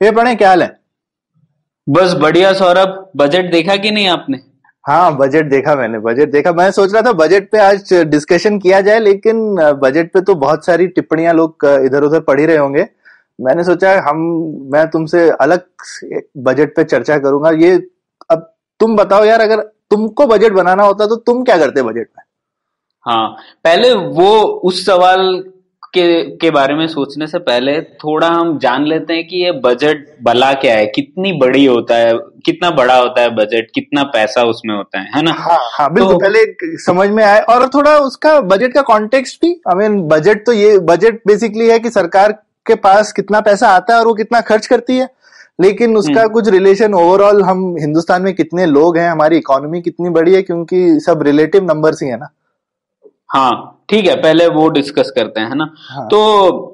ये प्रणय क्या हाल है? बस बढ़िया सौरभ। बजट देखा कि नहीं आपने? हाँ बजट देखा मैंने बजट देखा। मैं सोच रहा था बजट पे आज डिस्कशन किया जाए लेकिन बजट पे तो बहुत सारी टिप्पणियाँ लोग इधर उधर पढ़ ही रहे होंगे। मैंने सोचा हम मैं तुमसे अलग बजट पे चर्चा करूँगा। ये अब तुम बताओ यार अगर तुमको बजट बनाना होता तो तुम क्या करते बजट में? हाँ पहले वो उस सवाल के के बारे में सोचने से पहले थोड़ा हम जान लेते हैं कि ये बजट भला क्या है? कितनी बड़ी होता है? कितना बड़ा होता है बजट कितना पैसा उसमें होता है? है ना? हाँ हाँ बिल्कुल तो- पहले समझ में आए और थोड़ा उसका बजट का कॉन्टेक्स्ट भी। आई मीन बजट तो ये बजट बेसिकली है कि सरकार के पास कितना पैसा आता है और वो कितना खर्च करती है। लेकिन उसका हम्म। कुछ रिलेशन ओवरऑल हम हिंदुस्तान में कितने लोग हैं हमारी इकोनॉमी कितनी बड़ी है क्योंकि सब रिलेटिव नंबर्स ही है ना। हाँ ठीक है पहले वो डिस्कस करते हैं है ना? हाँ। तो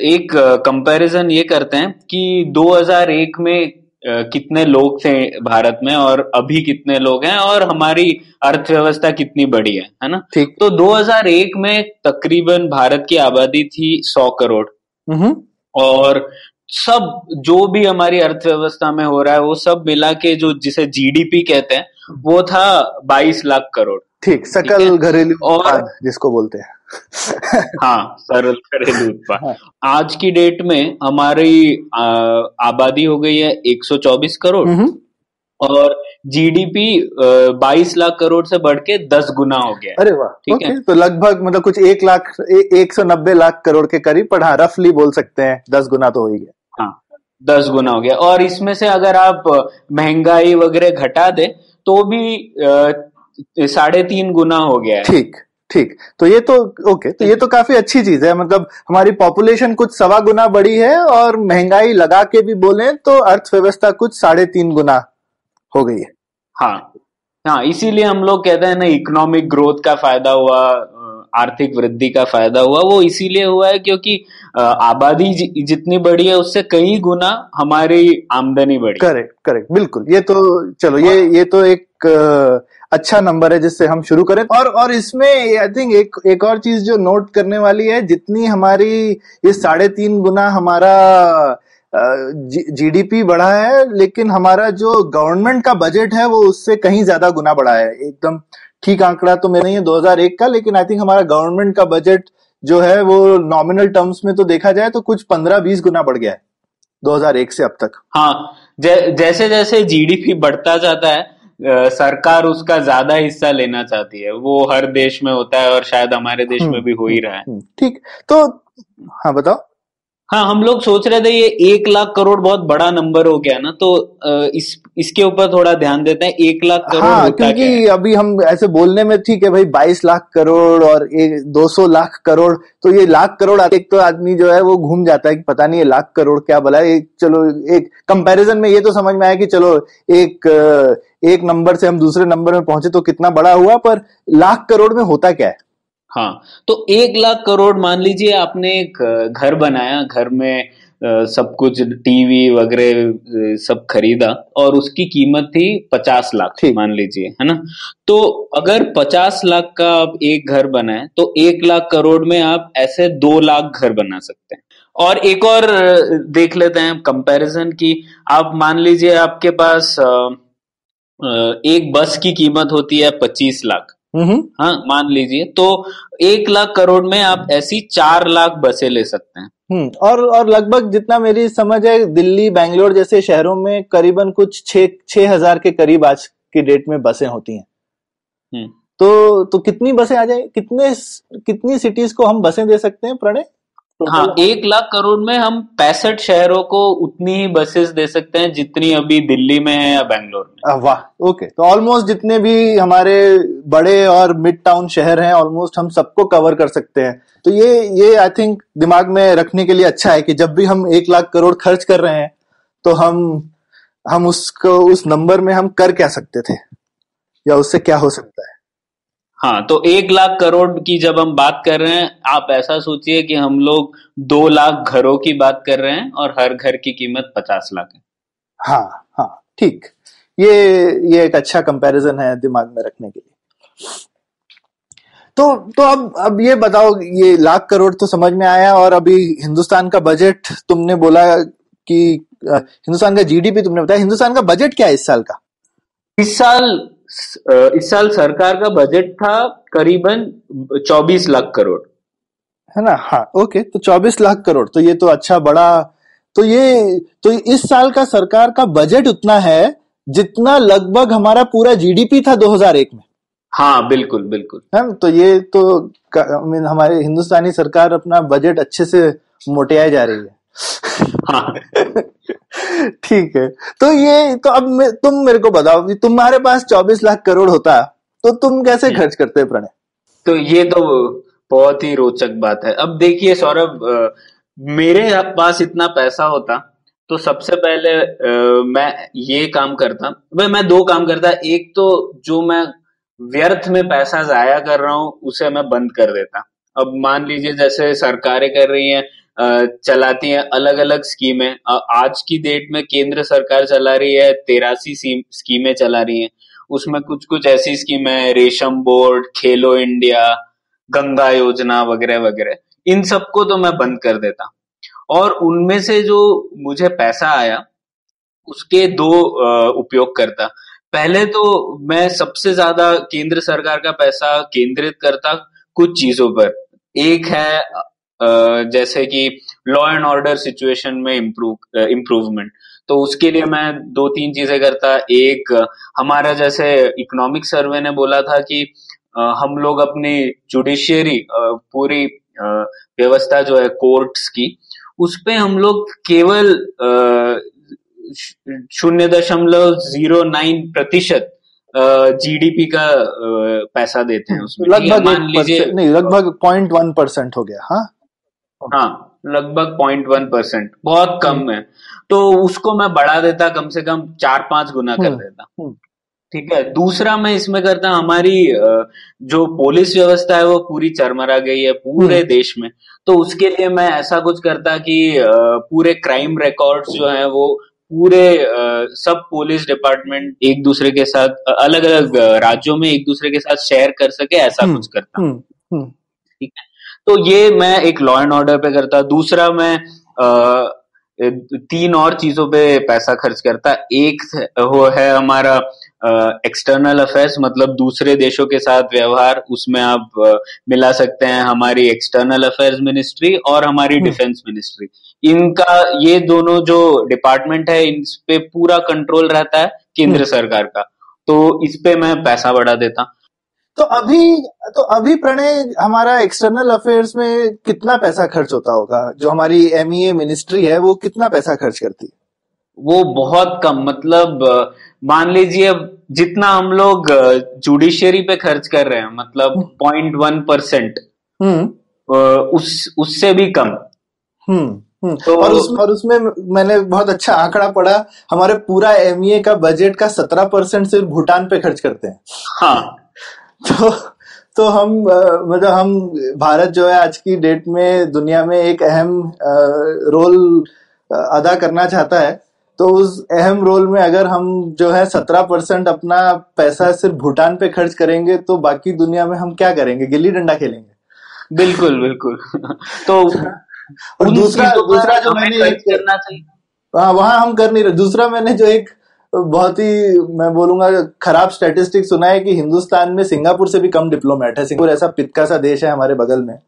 एक कंपैरिजन ये करते हैं कि 2001 में कितने लोग थे भारत में और अभी कितने लोग हैं और हमारी अर्थव्यवस्था कितनी बड़ी है है ना? ठीक। तो 2001 में तकरीबन भारत की आबादी थी 100 करोड़। हम्म। और सब जो भी हमारी अर्थव्यवस्था में हो रहा है वो सब मिला के जो जिसे जीडीपी कहते हैं वो था 22 लाख करोड़। ठीक सकल घरेलू और- जिसको बोलते हैं। हाँ सरल घरेलू उत्पाद। हाँ। आज की डेट में हमारी आबादी हो गई है 124 करोड़। हम्म, और जीडीपी 22 लाख करोड़ से बढ़ के 10 गुना हो गया अरे वाह ठीक है। तो लगभग मतलब कुछ एक लाख एक सौ नब्बे लाख करोड़ के करीब पर हाँ रफली बोल सकते हैं दस गुना तो हो ही गया। हाँ दस गुना हो गया। और इसमें से अगर आप महँगाई वगैरह घटा दे तो भी साढ़े तीन गुना हो गया है। ठीक ठीक। तो ये तो ओके तो ये तो काफ़ी अच्छी चीज़ है। मतलब हमारी पॉपुलेशन कुछ सवा गुना बढ़ी है और महँगाई लगा के भी बोले तो अर्थव्यवस्था कुछ साढ़े तीन गुना हो गई है। हाँ हाँ इसीलिए हम लोग कहते हैं ना इकोनॉमिक ग्रोथ का फ़ायदा हुआ आर्थिक वृद्धि का फ़ायदा हुआ वो इसीलिए हुआ है क्योंकि आबादी जितनी बड़ी है उससे कई गुना हमारी आमदनी बढ़ी। करेक्ट करेक्ट बिल्कुल। ये तो चलो ये ये तो एक अच्छा नंबर है जिससे हम शुरू करें। और और इसमें आई थिंक एक एक और चीज़ जो नोट करने वाली है जितनी हमारी ये साढ़े तीन गुना हमारा जीडीपी बढ़ा है लेकिन हमारा जो गवर्नमेंट का बजट है वो उससे कहीं ज़्यादा गुना बढ़ा है। एकदम ठीक आंकड़ा तो मेरा नहीं है 2001 का लेकिन आई थिंक हमारा गवर्नमेंट का बजट जो है वो नॉमिनल टर्म्स में तो देखा जाए तो कुछ 15-20 गुना बढ़ गया है 2001 से अब तक। हाँ जै, जैसे जैसे जीडीपी बढ़ता जाता है सरकार उसका ज़्यादा हिस्सा लेना चाहती है। वो हर देश में होता है और शायद हमारे देश में भी हो ही रहा है। हम्म, ठीक। तो हाँ बताओ। हाँ हम लोग सोच रहे थे ये एक लाख करोड़ बहुत बड़ा नंबर हो गया ना तो इस इसके ऊपर थोड़ा ध्यान देते हैं एक लाख करोड़ हाँ क्योंकि अभी हम ऐसे बोलने में ठीक है भाई 22 लाख करोड़ और एक 200 लाख करोड़ तो ये लाख करोड़ एक तो आदमी जो है वो घूम जाता है कि पता नहीं ये लाख करोड़ क्या बोला एक चलो एक कंपैरिजन में ये तो समझ में आया कि चलो एक एक नंबर से हम दूसरे नंबर में पहुँचे तो कितना बड़ा हुआ पर लाख करोड़ में होता क्या है? हाँ तो एक लाख करोड़ मान लीजिए आपने एक घर बनाया घर में सब कुछ टीवी वगैरह सब खरीदा और उसकी कीमत थी पचास लाख। मान लीजिए है ना? तो अगर पचास लाख का आप एक घर बनाए तो एक लाख करोड़ में आप ऐसे दो लाख घर बना सकते हैं। और एक और देख लेते हैं कंपैरिजन की। आप मान लीजिए आपके पास एक बस की कीमत होती है पच्चीस लाख। हम्म हाँ मान लीजिए तो एक लाख करोड़ में आप ऐसी चार लाख बसें ले सकते हैं। हम्म और और लगभग जितना मेरी समझ है दिल्ली बैंगलोर जैसे शहरों में करीबन कुछ छह छह हज़ार के करीब आज की डेट में बसें होती हैं। हम्म। तो तो कितनी बसें आ जाए? कितने कितनी सिटीज़ को हम बसें दे सकते हैं प्रणय? हाँ एक लाख करोड़ में हम पैंसठ शहरों को उतनी ही बसेस दे सकते हैं जितनी अभी दिल्ली में है या बैंगलोर में। वाह ओके तो ऑलमोस्ट जितने भी हमारे बड़े और मिड टाउन शहर हैं ऑलमोस्ट हम सबको कवर कर सकते हैं। तो ये ये आई थिंक दिमाग में रखने के लिए अच्छा है कि जब भी हम एक लाख करोड़ खर्च कर रहे हैं तो हम हम उसको उस नंबर में हम कर क्या सकते थे? या उससे क्या हो सकता है? हाँ तो एक लाख करोड़ की जब हम बात कर रहे हैं आप ऐसा सोचिए कि हम लोग दो लाख घरों की बात कर रहे हैं और हर घर की कीमत पचास लाख है। हाँ हाँ ठीक। ये ये एक अच्छा कंपैरिजन है दिमाग में रखने के लिए। तो तो अब अब ये बताओ ये लाख करोड़ तो समझ में आया और अभी हिंदुस्तान का बजट तुमने बोला कि हिंदुस्तान का जीडीपी तुमने बताया। हिंदुस्तान का बजट क्या है इस साल का? इस साल इस साल सरकार का बजट था करीबन 24 लाख करोड़। है ना? हाँ ओके तो 24 लाख करोड़ तो ये तो अच्छा बड़ा तो ये तो इस साल का सरकार का बजट उतना है जितना लगभग हमारा पूरा जीडीपी था 2001 में। हाँ बिल्कुल बिल्कुल। है तो ये तो हमारे हिंदुस्तानी सरकार अपना बजट अच्छे से मोटिया जा रही है। हाँ। ठीक है। तो ये तो अब मैं, तुम मेरे को बताओ कि तुम्हारे पास चौबीस लाख करोड़ होता तो तुम कैसे। खर्च करते प्रणय? तो ये तो बहुत ही रोचक बात है। अब देखिए सौरभ मेरे पास इतना पैसा होता तो सबसे पहले आ, मैं ये काम करता। भाई मैं दो काम करता। एक तो जो मैं व्यर्थ में पैसा जाया कर रहा हूँ उसे मैं बंद कर देता। अब मान लीजिए जैसे सरकारें कर रही हैं चलाती हैं अलग अलग स्कीमें आज की डेट में केंद्र सरकार चला रही है, तेरासी स्कीमें चला रही हैं। उसमें कुछ कुछ ऐसी स्कीम है, रेशम बोर्ड, खेलो इंडिया, गंगा योजना वगैरह वगैरह। इन सबको तो मैं बंद कर देता। और उनमें से जो मुझे पैसा आया, उसके दो उपयोग करता पहले तो मैं सबसे ज़्यादा केंद्र सरकार का पैसा केंद्रित करता कुछ चीज़ों पर। एक है जैसे कि लॉ एंड ऑर्डर सिचुएशन में इम्प्रूव इम्प्रूवमेंट तो उसके लिए मैं दो तीन चीज़ें करता। एक हमारा जैसे इकोनॉमिक सर्वे ने बोला था कि हम लोग अपनी जुडिशियरी पूरी व्यवस्था जो है कोर्ट्स की उस पे हम लोग केवल शून्य दशमलव ज़ीरो नाइन प्रतिशत जीडीपी का पैसा देते हैं उसमें। लगभग नहीं लगभग पॉइंट वन परसेंट हो गया हाँ? हाँ लगभग पॉइंट वन परसेंट बहुत कम हम्म। है। तो उसको मैं बढ़ा देता कम से कम चार पाँच गुना कर हम्म। देता। हम्म। ठीक है? दूसरा मैं इसमें करता हमारी जो पुलिस व्यवस्था है वो पूरी चरमरा गई है पूरे देश में। तो उसके लिए मैं ऐसा कुछ करता कि पूरे क्राइम रिकॉर्ड्स जो है वो पूरे सब पुलिस डिपार्टमेंट एक दूसरे के साथ अलग अलग राज्यों में एक दूसरे के साथ शेयर कर सके ऐसा कुछ करता। ठीक है? तो ये मैं एक लॉ एंड ऑर्डर पे करता दूसरा मैं आ, तीन और चीज़ों पे पैसा खर्च करता एक वो है हमारा एक्सटर्नल अफेयर्स मतलब दूसरे देशों के साथ व्यवहार उसमें आप आ, मिला सकते हैं हमारी एक्सटर्नल अफेयर्स मिनिस्ट्री और हमारी डिफेंस हम्म। मिनिस्ट्री इनका ये दोनों जो डिपार्टमेंट है इन पे पूरा कंट्रोल रहता है केंद्र हम्म। सरकार का तो इस पे मैं पैसा बढ़ा देता तो अभी तो अभी प्रणय हमारा एक्सटर्नल अफेयर्स में कितना पैसा खर्च होता होगा? जो हमारी एम मिनिस्ट्री है वो कितना पैसा खर्च करती? है वो बहुत कम मतलब मान लीजिए जितना हम लोग जुडिशियरी पे खर्च कर रहे हैं मतलब पॉइंट वन परसेंट उस उससे भी कम। हम्म, हम्म। तो और उस और उसमें मैंने बहुत अच्छा आंकड़ा पढ़ा हमारे पूरा एमईए का बजट का सत्रह परसेंट सिर्फ़ भूटान पे खर्च करते हैं। हाँ। तो तो हम मतलब हम भारत जो है आज की डेट में दुनिया में एक अहम रोल अदा करना चाहता है। तो उस अहम रोल में अगर हम जो है सत्रह परसेंट अपना पैसा सिर्फ़ भूटान पे खर्च करेंगे तो बाकी दुनिया में हम क्या करेंगे? गिल्ली डंडा खेलेंगे। बिल्कुल बिल्कुल। तो और दूसरा दूसरा जो मैंने करना चाहिए। हाँ वहाँ हम कर नहीं रहे। दूसरा मैंने जो एक बहुत ही मैं बोलूँगा खराब स्टेटिस्टिक सुना है कि हिंदुस्तान में सिंगापुर से भी कम डिप्लोमेट है। सिंगापुर ऐसा पितका सा देश है हमारे बगल में।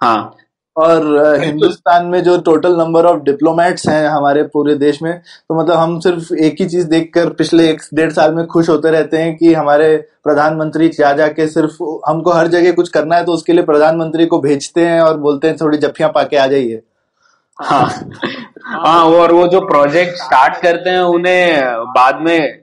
हाँ। और हिंदुस्तान में जो टोटल नंबर ऑफ़ डिप्लोमेट्स हैं हमारे पूरे देश में तो मतलब हम सिर्फ़ एक ही चीज़ देखकर पिछले एक डेढ़ साल में खुश होते रहते हैं कि हमारे प्रधानमंत्री जा जाके सिर्फ़ हमको हर जगह कुछ करना है तो उसके लिए प्रधानमंत्री को भेजते हैं और बोलते हैं थोड़ी जफ्फियाँ पाके आ जाइए। हाँ। हाँ और वो जो प्रोजेक्ट स्टार्ट करते हैं उन्हें बाद में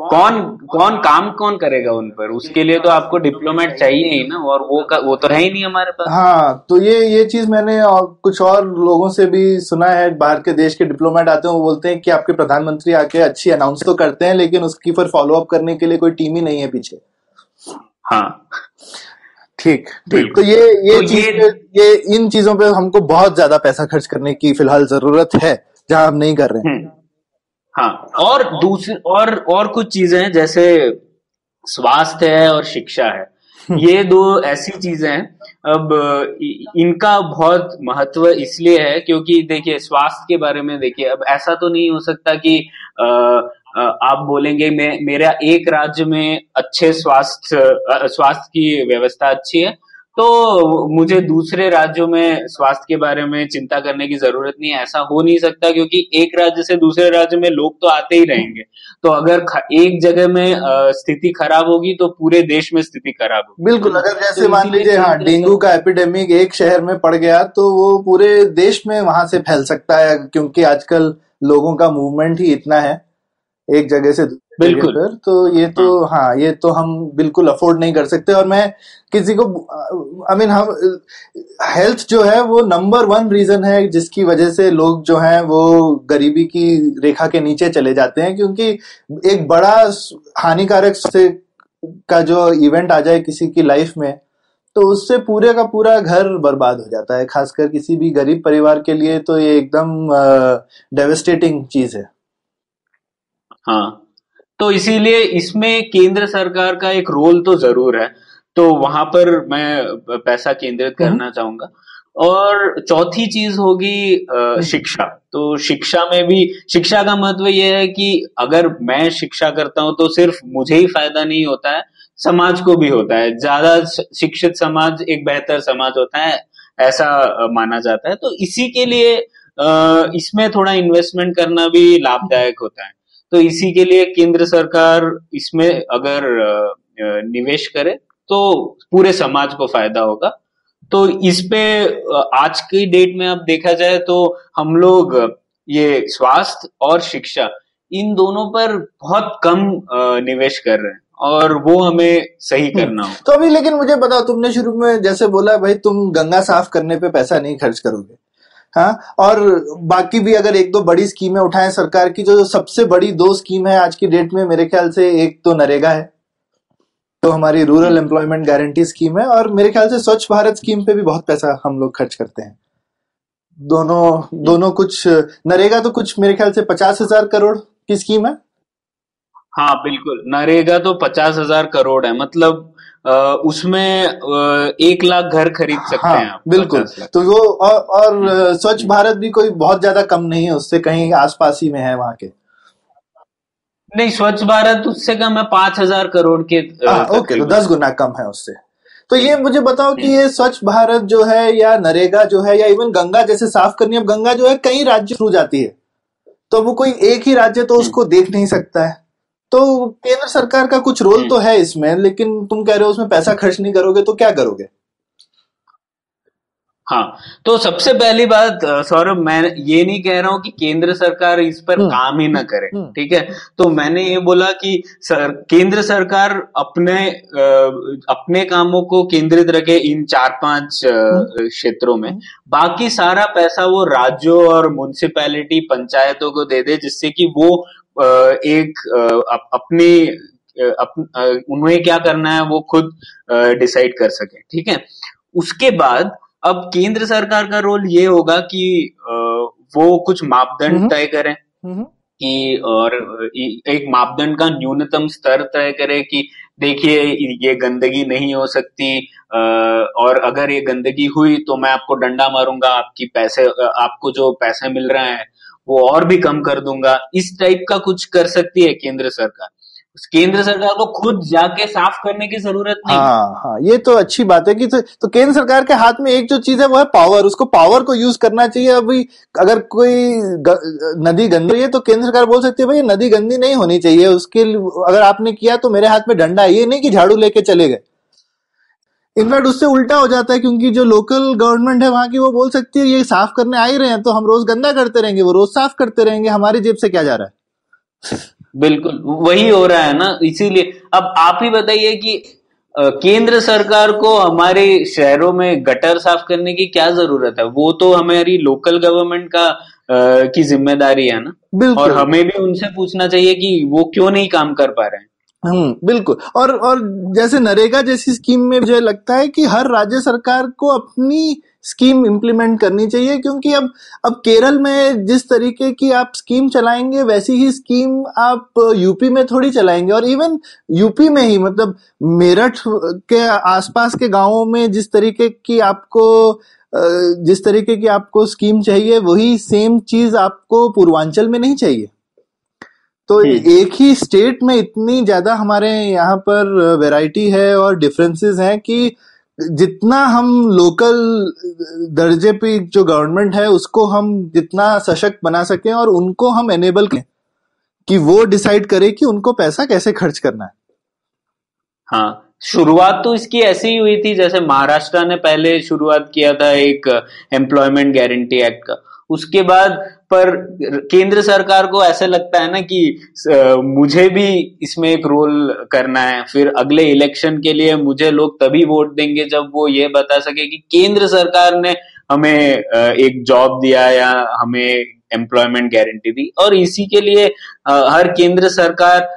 कौन कौन काम कौन करेगा उन पर? उसके लिए तो आपको डिप्लोमेट चाहिए ही ना और वो का, वो तो है ही नहीं हमारे पास। हाँ तो ये ये चीज़ मैंने और कुछ और लोगों से भी सुना है बाहर के देश के डिप्लोमेट आते हैं वो बोलते हैं कि आपके प्रधानमंत्री आके अच्छी अनाउंस तो करते हैं लेकिन उसकी फिर फॉलो अप करने के लिए कोई टीम ही नहीं है पीछे। हाँ। ठीक ठीक। तो ये ये तो चीज़ ये, ये इन चीज़ों पे हमको बहुत ज़्यादा पैसा खर्च करने की फ़िलहाल ज़रूरत है जहाँ हम नहीं कर रहे हैं। हम्म। हाँ और दूसरी और और कुछ चीज़ें हैं जैसे स्वास्थ्य है और शिक्षा है। ये दो ऐसी चीज़ें हैं। अब इनका बहुत महत्व इसलिए है क्योंकि देखिए स्वास्थ्य के बारे में देखिए अब ऐसा तो नहीं हो सकता कि आप बोलेंगे मैं मेरा एक राज्य में अच्छे स्वास्थ्य स्वास्थ्य की व्यवस्था अच्छी है तो मुझे दूसरे राज्यों में स्वास्थ्य के बारे में चिंता करने की ज़रूरत नहीं है। ऐसा हो नहीं सकता क्योंकि एक राज्य से दूसरे राज्य में लोग तो आते ही रहेंगे। तो अगर एक जगह में स्थिति खराब होगी तो पूरे देश में स्थिति खराब होगी। बिल्कुल अगर जैसे तो मान लीजिए हाँ डेंगू का एपिडेमिक एक शहर में पड़ गया तो वो पूरे देश में वहाँ से फैल सकता है क्योंकि आजकल लोगों का मूवमेंट ही इतना है। एक जगह से बिल्कुल। फिर तो ये तो हाँ।, हाँ ये तो हम बिल्कुल अफोर्ड नहीं कर सकते। और मैं किसी को आई मीन हम हेल्थ जो है वो नंबर वन रीजन है जिसकी वजह से लोग जो हैं वो गरीबी की रेखा के नीचे चले जाते हैं क्योंकि एक बड़ा हानिकारक से का जो इवेंट आ जाए किसी की लाइफ में तो उससे पूरे का पूरा घर बर्बाद हो जाता है। खासकर किसी भी गरीब परिवार के लिए तो ये एकदम डेवेस्टेटिंग चीज़ है। हाँ। तो इसीलिए इसमें केंद्र सरकार का एक रोल तो ज़रूर है। तो वहाँ पर मैं पैसा केंद्रित हम्म। करना चाहूँगा। और चौथी चीज़ होगी हम्म। शिक्षा। तो शिक्षा में भी शिक्षा का महत्व यह है कि अगर मैं शिक्षा करता हूँ तो सिर्फ़ मुझे ही फ़ायदा नहीं होता है समाज को भी होता है। ज़्यादा शिक्षित समाज एक बेहतर समाज होता है ऐसा माना जाता है। तो इसी के लिए इसमें थोड़ा इन्वेस्टमेंट करना भी लाभदायक होता है। तो इसी के लिए केंद्र सरकार इसमें अगर निवेश करे तो पूरे समाज को फ़ायदा होगा। तो इस पे आज की डेट में अब देखा जाए तो हम लोग ये स्वास्थ्य और शिक्षा इन दोनों पर बहुत कम निवेश कर रहे हैं और वो हमें सही हम्म। करना हो तो अभी लेकिन मुझे बताओ तुमने शुरू में जैसे बोला भाई तुम गंगा साफ़ करने पे पैसा नहीं खर्च करोगे। हाँ? और बाकी भी अगर एक दो बड़ी स्कीमें उठाएँ सरकार की जो सबसे बड़ी दो स्कीम है आज की डेट में मेरे ख्याल से एक तो नरेगा है। तो हमारी रूरल एम्प्लॉयमेंट गारंटी स्कीम है और मेरे ख्याल से स्वच्छ भारत स्कीम पे भी बहुत पैसा हम लोग खर्च करते हैं। दोनों दोनों कुछ नरेगा तो कुछ मेरे ख्याल से पचास हज़ार करोड़ की स्कीम है। हाँ बिल्कुल। नरेगा तो पचास हज़ार करोड़ है। मतलब उसमें एक लाख घर खरीद सकते हाँ, हैं आप बिल्कुल। तो वो और, और स्वच्छ भारत भी कोई बहुत ज़्यादा कम नहीं है उससे कहीं आसपास ही में है वहाँ के। नहीं स्वच्छ भारत उससे कम है पाँच हज़ार करोड़ के आ, ओके तो दस गुना कम है उससे। तो ये मुझे बताओ कि ये स्वच्छ भारत जो है या नरेगा जो है या इवन गंगा जैसे साफ़ करनी अब गंगा जो है कई राज्य थ्रू जाती है। तो वो कोई एक ही राज्य तो उसको देख नहीं सकता है। तो केंद्र सरकार का कुछ रोल तो है इसमें लेकिन तुम कह रहे हो उसमें पैसा खर्च नहीं करोगे तो क्या करोगे हाँ तो सबसे पहली बात सौरभ मैं ये नहीं कह रहा हूँ कि केंद्र सरकार इस पर हम्म। काम ही ना करे हम्म। ठीक है तो मैंने ये बोला कि सर, केंद्र सरकार अपने अपने कामों को केंद्रित रखे इन चार पाँच हम्म। क्षेत्रों में बाकी सारा पैसा वो राज्यों और म्यूनसिपैलिटी पंचायतों को दे दे जिससे कि वो एक अपनी अप, उन्हें क्या करना है वो खुद डिसाइड कर सके ठीक है उसके बाद अब केंद्र सरकार का रोल ये होगा कि वो कुछ मापदंड हम्म। तय करें हम्म। कि और एक मापदंड का न्यूनतम स्तर तय करे कि देखिए ये गंदगी नहीं हो सकती और अगर ये गंदगी हुई तो मैं आपको डंडा मारूँगा आपकी पैसे आपको जो पैसे मिल रहे हैं वो और भी कम कर दूँगा। इस टाइप का कुछ कर सकती है केंद्र सरकार। केंद्र सरकार को खुद जाके साफ़ करने की ज़रूरत नहीं। हाँ हाँ ये तो अच्छी बात है कि तो, तो केंद्र सरकार के हाथ में एक जो चीज़ है वो है पावर उसको पावर को यूज़ करना चाहिए। अभी अगर कोई ग, नदी गंदी है तो केंद्र सरकार बोल सकती है भाई नदी गंदी नहीं होनी चाहिए। उसके अगर आपने किया तो मेरे हाथ में डंडा ये नहीं कि झाड़ू लेके चले गए। इनफैक्ट उससे उल्टा हो जाता है क्योंकि जो लोकल गवर्नमेंट है वहाँ की वो बोल सकती है ये साफ़ करने आ ही रहे हैं तो हम रोज गंदा करते रहेंगे वो रोज साफ़ करते रहेंगे हमारी जेब से क्या जा रहा है? बिल्कुल वही हो रहा है ना इसीलिए। अब आप ही बताइए कि केंद्र सरकार को हमारे शहरों में गटर साफ़ करने की क्या ज़रूरत है? वो तो हमारी लोकल गवर्नमेंट का आ, की ज़िम्मेदारी है ना? और हमें भी उनसे पूछना चाहिए कि वो क्यों नहीं काम कर पा रहे हैं? हम्म बिल्कुल। और और जैसे नरेगा जैसी स्कीम में मुझे लगता है कि हर राज्य सरकार को अपनी स्कीम इम्प्लीमेंट करनी चाहिए, क्योंकि अब अब केरल में जिस तरीके की आप स्कीम चलाएँगे, वैसी ही स्कीम आप यूपी में थोड़ी चलाएँगे। और इवन यूपी में ही मतलब मेरठ के आसपास के गाँवों में जिस तरीके की आपको जिस तरीके की आपको स्कीम चाहिए, वही सेम चीज़ आपको पूर्वांचल में नहीं चाहिए। तो। एक ही स्टेट में इतनी ज़्यादा हमारे यहाँ पर वैरायटी है और डिफरेंसेस हैं कि जितना हम लोकल दर्जे पे जो गवर्नमेंट है उसको हम जितना सशक्त बना सकें और उनको हम एनेबल करें कि वो डिसाइड करे कि उनको पैसा कैसे खर्च करना है हाँ शुरुआत तो इसकी ऐसी ही हुई थी जैसे महाराष्ट्र ने पहले शुरुआत किया था एक एम्प्लॉयमेंट गारंटी एक्ट का उसके बाद पर केंद्र सरकार को ऐसा लगता है ना कि मुझे भी इसमें एक रोल करना है। फिर अगले इलेक्शन के लिए मुझे लोग तभी वोट देंगे जब वो ये बता सके कि केंद्र सरकार ने हमें एक जॉब दिया या हमें एम्प्लॉयमेंट गारंटी दी। और इसी के लिए हर केंद्र सरकार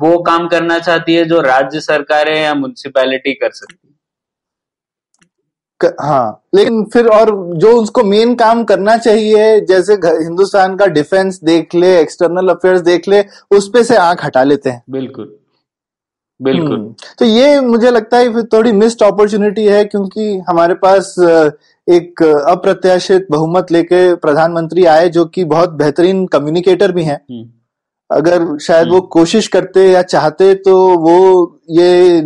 वो काम करना चाहती है जो राज्य सरकारें या म्यूनिसिपैलिटी कर सकती है। हाँ लेकिन फिर और जो उसको मेन काम करना चाहिए जैसे हिंदुस्तान का डिफेंस देख ले एक्सटर्नल अफेयर्स देख ले उस पे से आँख हटा लेते हैं। बिल्कुल। बिल्कुल। हम्म, तो ये मुझे लगता है थोड़ी मिस्ड अपॉर्चुनिटी है क्योंकि हमारे पास एक अप्रत्याशित बहुमत लेके प्रधानमंत्री आए जो कि बहुत बेहतरीन कम्युनिकेटर भी हैं। हम्म। अगर शायद वो हम्म। कोशिश करते या चाहते तो वो ये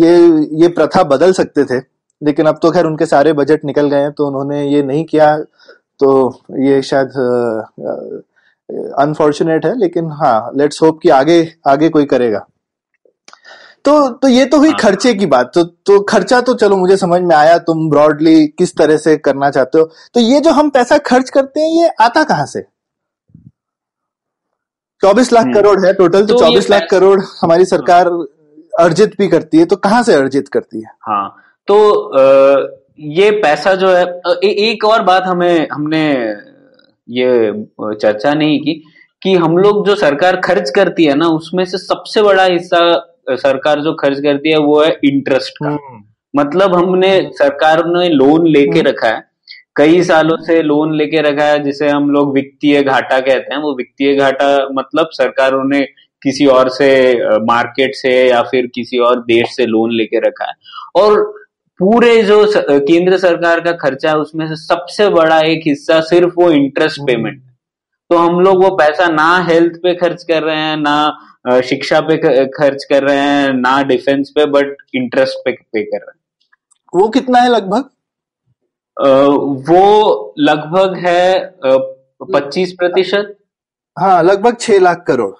ये ये प्रथा बदल सकते थे। लेकिन अब तो खैर उनके सारे बजट निकल गए हैं तो उन्होंने ये नहीं किया तो ये शायद अनफॉर्चुनेट है लेकिन हाँ लेट्स होप कि आगे आगे कोई करेगा। तो तो ये तो हुई हाँ। खर्चे की बात तो तो खर्चा तो चलो मुझे समझ में आया तुम ब्रॉडली किस तरह से करना चाहते हो। तो ये जो हम पैसा खर्च करते हैं ये आता कहाँ से? चौबीस लाख हम्म। करोड़ है टोटल तो, तो चौबीस लाख करोड़ हमारी सरकार अर्जित भी करती है तो कहाँ से अर्जित करती है? हाँ तो ये पैसा जो है एक और बात हमें हमने ये चर्चा नहीं की कि हम लोग जो सरकार खर्च करती है ना उसमें से सबसे बड़ा हिस्सा सरकार जो खर्च करती है वो है इंटरेस्ट का। हम्म। मतलब हमने सरकार ने लोन लेके हम्म। रखा है। कई सालों से लोन लेके रखा है जिसे हम लोग वित्तीय घाटा कहते हैं। वो वित्तीय घाटा मतलब सरकारों ने किसी और से मार्केट से या फिर किसी और देश से लोन लेके रखा है। और पूरे जो केंद्र सरकार का खर्चा है उसमें से सबसे बड़ा एक हिस्सा सिर्फ़ वो इंटरेस्ट पेमेंट हम्म। तो हम लोग वो पैसा ना हेल्थ पे खर्च कर रहे हैं ना शिक्षा पे खर्च कर रहे हैं ना डिफेंस पे बट इंटरेस्ट पे पे कर रहे हैं। वो कितना है लगभग? वो लगभग है पच्चीस प्रतिशत। हाँ लगभग छह लाख करोड़।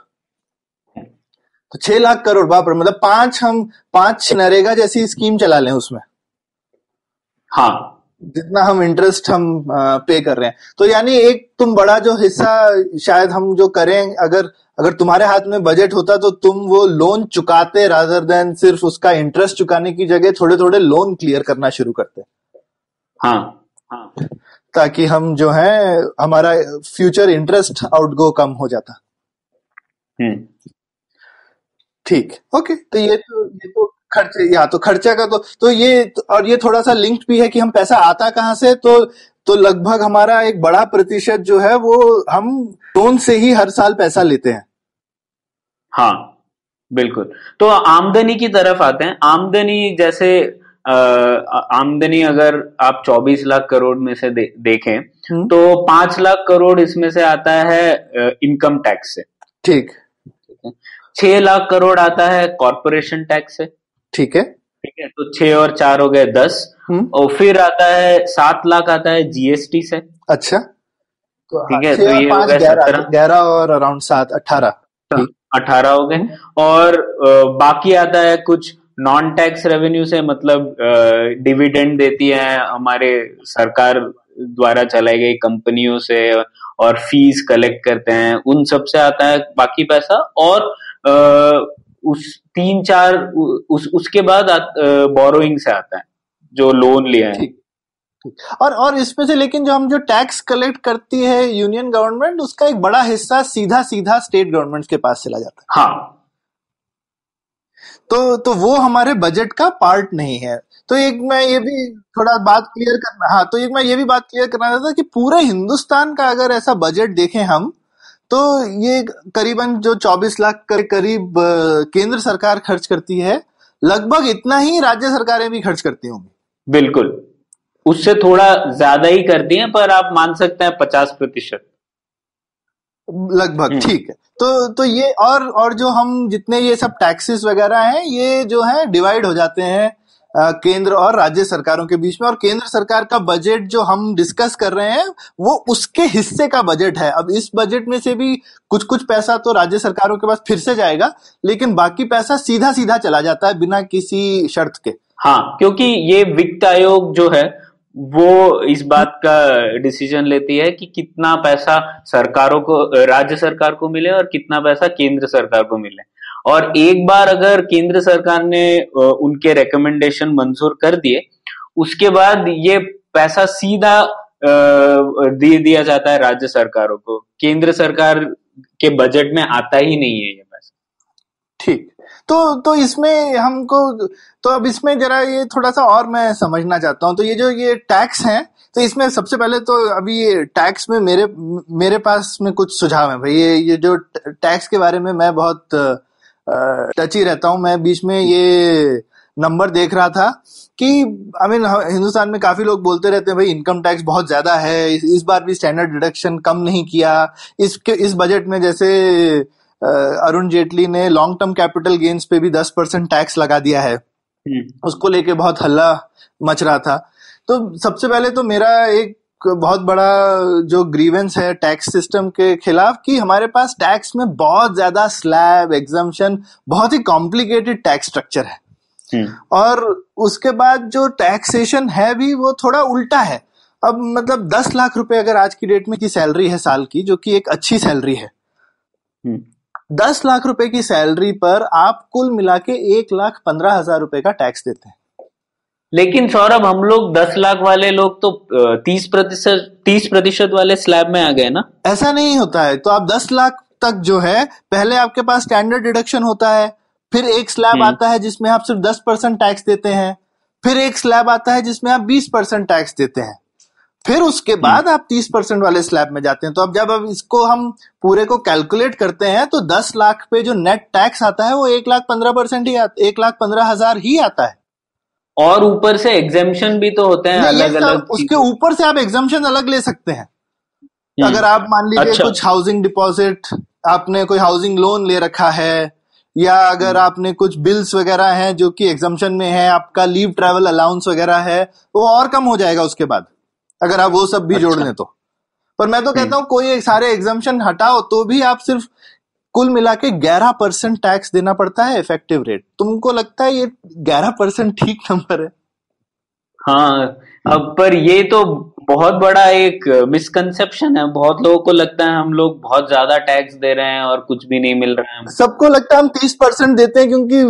तो छह लाख करोड़ बाप रे मतलब पाँच हम पाँच नरेगा जैसी स्कीम चला लें उसमें। हाँ। जितना हम इंटरेस्ट हम पे कर रहे हैं। तो यानी एक तुम बड़ा जो हिस्सा शायद हम जो करें अगर अगर तुम्हारे हाथ में बजट होता तो तुम वो लोन चुकाते रादर देन सिर्फ़ उसका इंटरेस्ट चुकाने की जगह थोड़े थोड़े लोन क्लियर करना शुरू करते। हाँ। हाँ ताकि हम जो है हमारा फ्यूचर इंटरेस्ट आउटगो कम हो जाता। हम्म। ठीक। ओके तो ये तो ये तो खर्चे या तो खर्चा का तो तो ये और ये थोड़ा सा लिंक्ड भी है कि हम पैसा आता कहाँ से तो तो लगभग हमारा एक बड़ा प्रतिशत जो है वो हम लोन से ही हर साल पैसा लेते हैं। हाँ बिल्कुल। तो आमदनी की तरफ़ आते हैं। आमदनी जैसे आमदनी अगर आप 24 लाख करोड़ में से दे, देखें हम्म। तो पाँच लाख करोड़ इसमें से आता है इनकम टैक्स से। ठीक। छह लाख करोड़ आता है कॉरपोरेशन टैक्स से। ठीक है? ठीक है तो छह और चार हो गए दस। हम्म। और फिर आता है सात लाख आता है जीएसटी से। अच्छा। तो ठीक है, तो ये हो गए ग्यारह। 17 ग्यारह और अराउंड सात अठारह। अठारह हो गए। और बाकी आता है कुछ नॉन टैक्स रेवेन्यू से मतलब डिविडेंड देती है हमारे सरकार द्वारा चलाई गई कंपनियों से और फ़ीस कलेक्ट करते हैं। उन सबसे आता है बाकी पैसा। और उस तीन चार उस उसके बाद बोरोइंग से आता है जो लोन लिया है। और और इसमें से लेकिन जो हम जो टैक्स कलेक्ट करती है यूनियन गवर्नमेंट उसका एक बड़ा हिस्सा सीधा सीधा स्टेट गवर्नमेंट के पास चला जाता है। हाँ। तो तो वो हमारे बजट का पार्ट नहीं है। तो एक मैं ये भी थोड़ा बात क्लियर करना हाँ तो एक मैं ये भी बात क्लियर करना चाहता कि पूरे हिंदुस्तान का अगर ऐसा बजट देखें हम तो ये करीबन जो 24 लाख के करीब केंद्र सरकार खर्च करती है लगभग इतना ही राज्य सरकारें भी खर्च करती होंगी। बिल्कुल। उससे थोड़ा ज़्यादा ही करती हैं पर आप मान सकते हैं पचास प्रतिशत। लगभग हम्म। ठीक है। तो तो ये और और जो हम जितने ये सब टैक्सेस वगैरह हैं ये जो है डिवाइड हो जाते हैं। केंद्र और राज्य सरकारों के बीच में, और केंद्र सरकार का बजट जो हम डिस्कस कर रहे हैं, वो उसके हिस्से का बजट है। अब इस बजट में से भी कुछ कुछ पैसा तो राज्य सरकारों के पास फिर से जाएगा, लेकिन बाकी पैसा सीधा सीधा चला जाता है बिना किसी शर्त के। हाँ क्योंकि ये वित्त आयोग जो है, वो इस बात का डिसीज़न लेती है कि कितना पैसा सरकारों को, राज्य सरकार को मिले और कितना पैसा केंद्र सरकार को मिले। और एक बार अगर केंद्र सरकार ने उनके रिकमेंडेशन मंजूर कर दिए, उसके बाद ये पैसा सीधा दे दिया जाता है राज्य सरकारों को। केंद्र सरकार के बजट में आता ही नहीं है ये पैसा। ठीक। तो तो इसमें हमको तो अब इसमें जरा ये थोड़ा सा और मैं समझना चाहता हूँ। तो ये जो ये टैक्स हैं तो इसमें सबसे पहले तो अभी ये टैक्स में मेरे मेरे पास में कुछ सुझाव है भाई। ये ये जो टैक्स के बारे में मैं बहुत टची रहता हूँ मैं बीच में ये नंबर देख रहा था कि आई मीन हिंदुस्तान में काफ़ी लोग बोलते रहते हैं भाई इनकम टैक्स बहुत ज़्यादा है इस, इस बार भी स्टैंडर्ड डिडक्शन कम नहीं किया। इसके इस बजट में जैसे अरुण जेटली ने लॉन्ग टर्म कैपिटल गेन्स पे भी दस परसेंट टैक्स लगा दिया है। हम्म, उसको लेके बहुत हल्ला मच रहा था। तो सबसे पहले तो मेरा एक बहुत बड़ा जो ग्रीवेंस है टैक्स सिस्टम के खिलाफ कि हमारे पास टैक्स में बहुत ज़्यादा स्लैब एग्जाम्शन बहुत ही कॉम्प्लिकेटेड टैक्स स्ट्रक्चर है। हम्म, और उसके बाद जो टैक्सेशन है भी वो थोड़ा उल्टा है। अब मतलब दस लाख रुपए अगर आज की डेट में की सैलरी है साल की जो कि एक अच्छी सैलरी है। हम्म। दस लाख रुपए की सैलरी पर आप कुल मिला के एक लाख पंद्रह हज़ार रुपए का टैक्स देते हैं। लेकिन सौरभ हम लोग दस लाख वाले लोग तो तीस प्रतिशत तीस प्रतिशत वाले स्लैब में आ गए ना? ऐसा नहीं होता है। तो आप दस लाख तक जो है पहले आपके पास स्टैंडर्ड डिडक्शन होता है फिर एक स्लैब हम्म। आता है जिसमें आप सिर्फ़ दस परसेंट टैक्स देते हैं फिर एक स्लैब आता है जिसमें आप बीस परसेंट टैक्स देते हैं। फिर उसके बाद आप तीस परसेंट वाले स्लैब में जाते हैं। तो अब जब अब इसको हम पूरे को कैलकुलेट करते हैं तो दस लाख पे जो नेट टैक्स आता है वो एक लाख पंद्रह परसेंट ही एक लाख पंद्रह हज़ार ही आता है। और ऊपर से एग्जामेशन भी तो होते हैं अलग अलग उसके ऊपर से आप एग्जामेशन अलग ले सकते हैं। अगर आप मान लीजिए अच्छा। कुछ हाउसिंग डिपॉजिट आपने कोई हाउसिंग लोन ले रखा है या अगर आपने कुछ बिल्स वगैरह हैं जो कि एग्जामेशन में है आपका लीव ट्रैवल अलाउंस वगैरह है वो और कम हो जाएगा उसके बाद अगर आप वो सब भी जोड़ अच्छा। लें तो। पर मैं तो कहता हूँ कोई एक सारे एग्जामेशन हटाओ तो भी आप सिर्फ़ कुल मिला के ग्यारह परसेंट टैक्स देना पड़ता है इफ़ेक्टिव रेट तुमको लगता है ये ग्यारह परसेंट ठीक नंबर है? हाँ अब पर ये तो बहुत बड़ा एक मिसकंसेप्शन है। बहुत लोगों को लगता है हम लोग बहुत ज़्यादा टैक्स दे रहे हैं और कुछ भी नहीं मिल रहा है। सबको लगता है हम तीस परसेंट देते हैं क्योंकि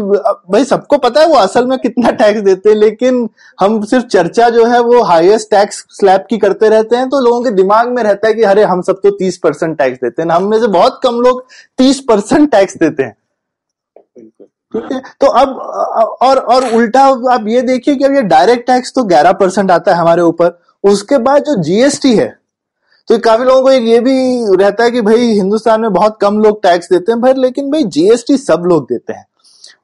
भाई सबको पता है वो असल में कितना टैक्स देते हैं, लेकिन हम सिर्फ़ चर्चा जो है वो हाईएस्ट टैक्स स्लैब की करते रहते हैं तो लोगों के दिमाग में रहता है कि अरे हम सब तो तीस परसेंट टैक्स देते हैं। हम में से बहुत कम लोग तीस परसेंट टैक्स देते हैं। ठीक है? तो अब, और और उल्टा आप ये देखिए कि अब ये डायरेक्ट टैक्स तो ग्यारह परसेंट आता है हमारे ऊपर। उसके बाद जो जीएसटी है तो काफ़ी लोगों को ये भी रहता है कि भाई हिंदुस्तान में बहुत कम लोग टैक्स देते हैं भाई लेकिन भाई जीएसटी सब लोग देते हैं।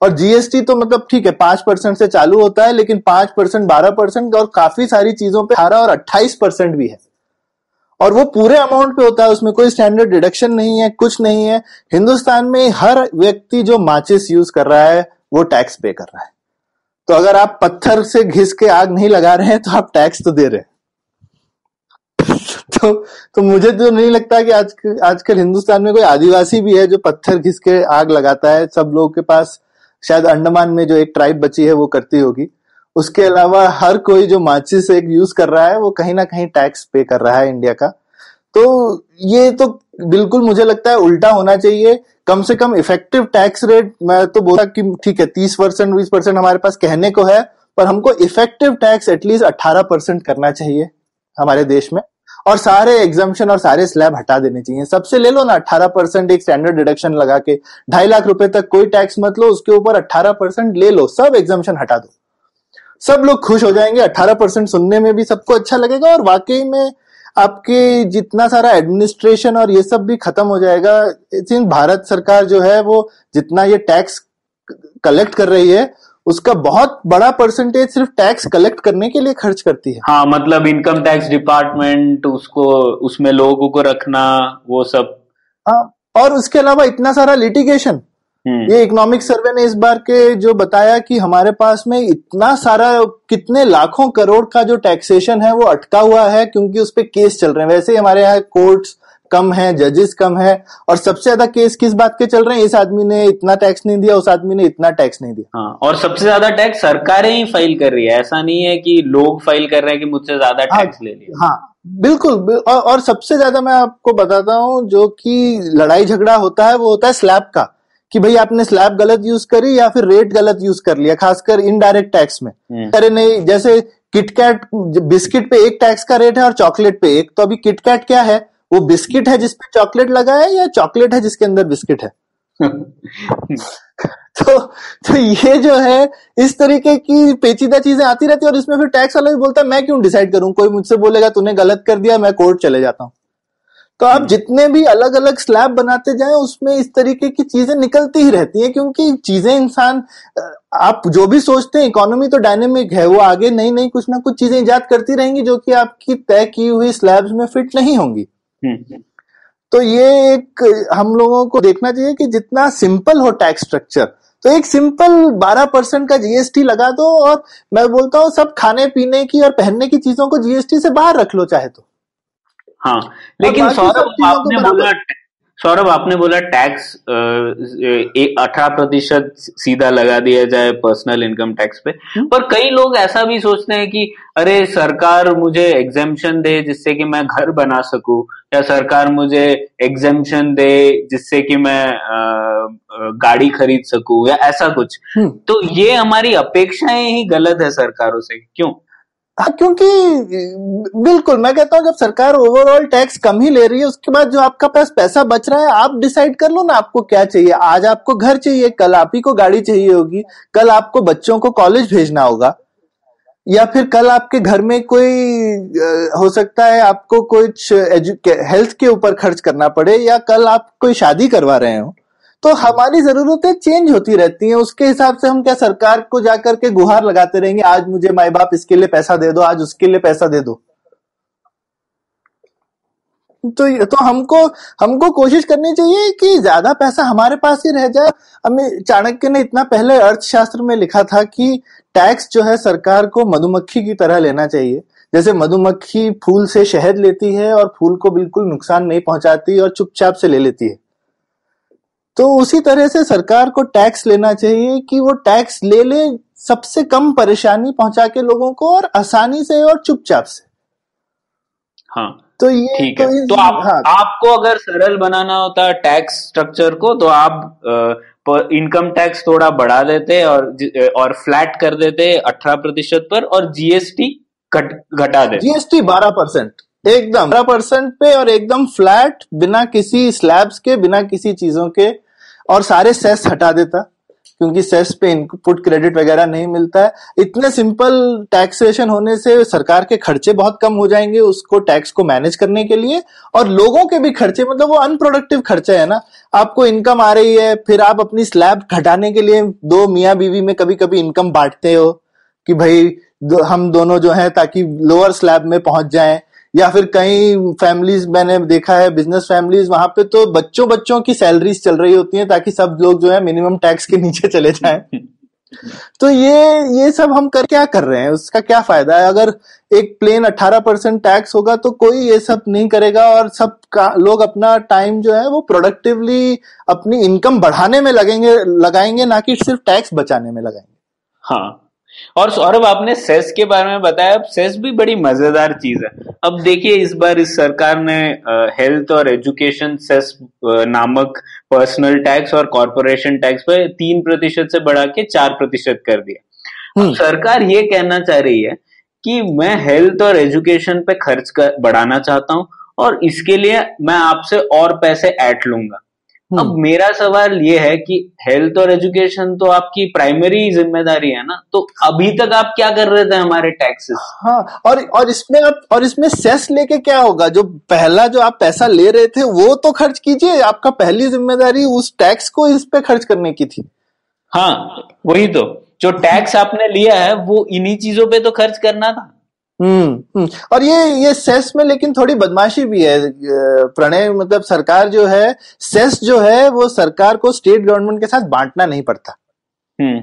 और जीएसटी तो मतलब ठीक है, पाँच परसेंट से चालू होता है, लेकिन पाँच परसेंट बारह परसेंट और काफ़ी सारी चीज़ों पे अठारह और अट्ठाईस परसेंट भी है। और वो पूरे अमाउंट पे होता है, उसमें कोई स्टैंडर्ड डिडक्शन नहीं है, कुछ नहीं है। हिंदुस्तान में हर व्यक्ति जो माचिस यूज़ कर रहा है, वो टैक्स पे कर रहा है। तो अगर आप पत्थर से घिस के आग नहीं लगा रहे हैं तो आप टैक्स तो दे रहे हैं। तो तो मुझे तो नहीं लगता कि आज, आजकल हिंदुस्तान में कोई आदिवासी भी है जो पत्थर घिस के आग लगाता है। सब लोगों के पास शायद अंडमान में जो एक ट्राइब बची है, वो करती होगी। उसके अलावा हर कोई जो माचिस एक यूज़ कर रहा है, वो कहीं ना कहीं टैक्स पे कर रहा है इंडिया का। तो ये तो बिल्कुल मुझे लगता है उल्टा होना चाहिए। कम से कम इफ़ेक्टिव टैक्स रेट मैं तो बोला कि ठीक है, तीस परसेंट, बीस परसेंट हमारे पास कहने को है, पर हमको इफ़ेक्टिव टैक्स एटलीस्ट अट्ठारह परसेंट करना चाहिए हमारे देश में। और सारे एग्जामेशन और सारे स्लैब हटा देने चाहिए। सबसे ले लो ना अट्ठारह परसेंट एक स्टैंडर्ड डिडक्शन लगा के। ढाई लाख रुपए तक कोई टैक्स मत लो, उसके ऊपर अट्ठारह परसेंट ले लो, सब एग्जामेशन हटा दो। सब लोग खुश हो जाएँगे अट्ठारह परसेंट सुनने में भी सबको अच्छा लगेगा और वाकई में आपके जितना सारा एडमिनिस्ट्रेशन और ये सब भी खत्म हो जाएगा भारत सरकार जो है वो जितना ये टैक्स कलेक्ट कर रही है उसका बहुत बड़ा परसेंटेज सिर्फ़ टैक्स कलेक्ट करने के लिए खर्च करती है हाँ मतलब इनकम टैक्स डिपार्टमेंट उसको उसमें लोगों को रखना वो सब हाँ और उसके अलावा इतना सारा लिटिगेशन। ये इकोनॉमिक सर्वे ने इस बार के जो बताया कि हमारे पास में इतना सारा कितने लाखों करोड़ का जो टैक्सेशन है वो अटका हुआ है क्योंकि उस पर केस चल रहे हैं। वैसे ही हमारे यहाँ कोर्ट्स कम है जजेस कम है और सबसे ज़्यादा केस किस बात के चल रहे हैं? इस आदमी ने इतना टैक्स नहीं दिया उस आदमी ने इतना टैक्स नहीं दिया। हाँ और सबसे ज़्यादा टैक्स सरकारें ही फ़ाइल कर रही है। ऐसा नहीं है कि लोग फ़ाइल कर रहे हैं कि मुझसे ज़्यादा टैक्स हाँ, ले लिया। हाँ बिल्कुल और, और सबसे ज़्यादा मैं आपको बताता हूँ जो कि लड़ाई झगड़ा होता है वो होता है स्लैब का। कि भाई आपने स्लैब गलत यूज़ करी या फिर रेट गलत यूज़ कर लिया खासकर इनडायरेक्ट टैक्स में। हम्म। अरे नहीं जैसे किटकैट बिस्किट पे एक टैक्स का रेट है और चॉकलेट पे एक तो अभी किटकैट क्या है? वो बिस्किट है जिसपे चॉकलेट लगा है या चॉकलेट है जिसके अंदर बिस्किट है? तो तो ये जो है इस तरीके की पेचीदा चीज़ें आती रहती है और इसमें फिर टैक्स वाला भी बोलता है मैं क्यों डिसाइड करूँ? कोई मुझसे बोलेगा तूने गलत कर दिया मैं कोर्ट चले जाता हूँ। तो आप जितने भी अलग अलग स्लैब बनाते जाए उसमें इस तरीके की चीज़ें निकलती ही रहती हैं क्योंकि चीज़ें इंसान आप जो भी सोचते हैं इकोनॉमी तो डायनेमिक है वो आगे नई नई कुछ ना कुछ चीज़ें ईजाद करती रहेंगी जो कि आपकी तय की हुई स्लैब्स में फिट नहीं होंगी हम्म। तो ये एक हम लोगों को देखना चाहिए कि जितना सिंपल हो टैक्स स्ट्रक्चर तो एक सिंपल 12 परसेंट का जीएसटी लगा दो और मैं बोलता हूँ सब खाने पीने की और पहनने की चीज़ों को जीएसटी से बाहर रख लो चाहे तो हाँ लेकिन सौरभ आपने बोला सौरभ आपने बोला टैक्स अठारह प्रतिशत सीधा लगा दिया जाए पर्सनल इनकम टैक्स पे हम्म। पर कई लोग ऐसा भी सोचते हैं कि अरे सरकार मुझे एग्जेम्पन दे जिससे कि मैं घर बना सकूँ या सरकार मुझे एग्जेम्पन दे जिससे कि मैं गाड़ी खरीद सकूँ या ऐसा कुछ हम्म। तो ये हमारी अपेक्षाएँ ही गलत है सरकारों से क्यों हाँ क्योंकि, बिल्कुल, मैं कहता हूँ, जब सरकार ओवरऑल टैक्स कम ही ले रही है, उसके बाद जो आपका पास पैसा बच रहा है, आप डिसाइड कर लो ना आपको क्या चाहिए। आज आपको घर चाहिए, कल आप ही को गाड़ी चाहिए होगी, कल आपको बच्चों को कॉलेज भेजना होगा, या फिर कल आपके घर में कोई हो सकता है आपको कुछ हेल्थ के ऊपर खर्च करना पड़े, या कल आप कोई शादी करवा रहे हो। तो हमारी जरूरतें चेंज होती रहती हैं। उसके हिसाब से हम क्या सरकार को जाकर के गुहार लगाते रहेंगे, आज मुझे माए बाप इसके लिए पैसा दे दो, आज उसके लिए पैसा दे दो। तो तो हमको हमको कोशिश करनी चाहिए कि ज़्यादा पैसा हमारे पास ही रह जाए। हमें चाणक्य ने इतना पहले अर्थशास्त्र में लिखा था कि टैक्स जो है सरकार को मधुमक्खी की तरह लेना चाहिए। जैसे मधुमक्खी फूल से शहद लेती है और फूल को बिल्कुल नुकसान नहीं पहुंचाती और चुपचाप से ले लेती है। तो उसी तरह से सरकार को टैक्स लेना चाहिए कि वो टैक्स ले ले सबसे कम परेशानी पहुँचा के लोगों को और आसानी से और चुपचाप से। हाँ तो ये ठीक तो, है। तो आप, हाँ, आपको अगर सरल बनाना होता टैक्स स्ट्रक्चर को तो आप इनकम टैक्स थोड़ा बढ़ा देते और और फ्लैट कर देते अठारह प्रतिशत पर और जीएसटी घटा देते। जीएसटी बारह परसेंट एकदम बारह परसेंट पे और एकदम फ्लैट बिना किसी स्लैब्स के बिना किसी चीज़ों के और सारे सेस हटा देता, क्योंकि सेस पे इनपुट क्रेडिट वगैरह नहीं मिलता है। इतने सिंपल टैक्सेशन होने से सरकार के खर्चे बहुत कम हो जाएँगे उसको टैक्स को मैनेज करने के लिए। और लोगों के भी खर्चे मतलब वो अनप्रोडक्टिव खर्चे है ना। आपको इनकम आ रही है, फिर आप अपनी स्लैब घटाने के लिए दो मियाँ बीवी में कभी कभी इनकम बांटते हो कि भाई हम दोनों जो है ताकि लोअर स्लैब में पहुँच जाएँ। या फिर कई फैमिलीज़ मैंने देखा है बिज़नेस फैमिलीज़ वहाँ पे तो बच्चों बच्चों की सैलरीज चल रही होती हैं ताकि सब लोग जो है मिनिमम टैक्स के नीचे चले जाएँ। तो ये ये सब हम कर क्या कर रहे हैं? उसका क्या फ़ायदा है? अगर एक प्लेन 18 परसेंट टैक्स होगा तो कोई ये सब नहीं करेगा और सब का लोग अपना टाइम जो है वो प्रोडक्टिवली अपनी इनकम बढ़ाने में लगेंगे लगाएँगे ना कि सिर्फ़ टैक्स बचाने में लगाएँगे। हाँ। और सौरभ आपने सेस के बारे में बताया अब सेस भी बड़ी मज़ेदार चीज़ है। अब देखिए इस बार इस सरकार ने हेल्थ और एजुकेशन सेस नामक पर्सनल टैक्स और कॉरपोरेशन टैक्स पर तीन प्रतिशत से बढ़ा के चार प्रतिशत कर दिया। अब सरकार ये कहना चाह रही है कि मैं हेल्थ और एजुकेशन पे खर्च कर बढ़ाना चाहता हूँ और इसके लिए मैं आपसे और पैसे ऐट लूँगा। अब हम्म। मेरा सवाल ये है कि हेल्थ और एजुकेशन तो आपकी प्राइमरी ज़िम्मेदारी है ना? तो अभी तक आप क्या कर रहे थे हमारे टैक्सेस हाँ और और इसमें आप और इसमें सेस लेके क्या होगा? जो पहला जो आप पैसा ले रहे थे वो तो खर्च कीजिए। आपका पहली ज़िम्मेदारी उस टैक्स को इस पे खर्च करने की थी। हाँ वही तो। जो टैक्स आपने लिया है वो इन्हीं चीज़ों पे तो खर्च करना था। हम्म, हम्म। और ये ये सेस में लेकिन थोड़ी बदमाशी भी है प्रणय मतलब सरकार जो है सेस जो है वो सरकार को स्टेट गवर्नमेंट के साथ बांटना नहीं पड़ता। हम्म।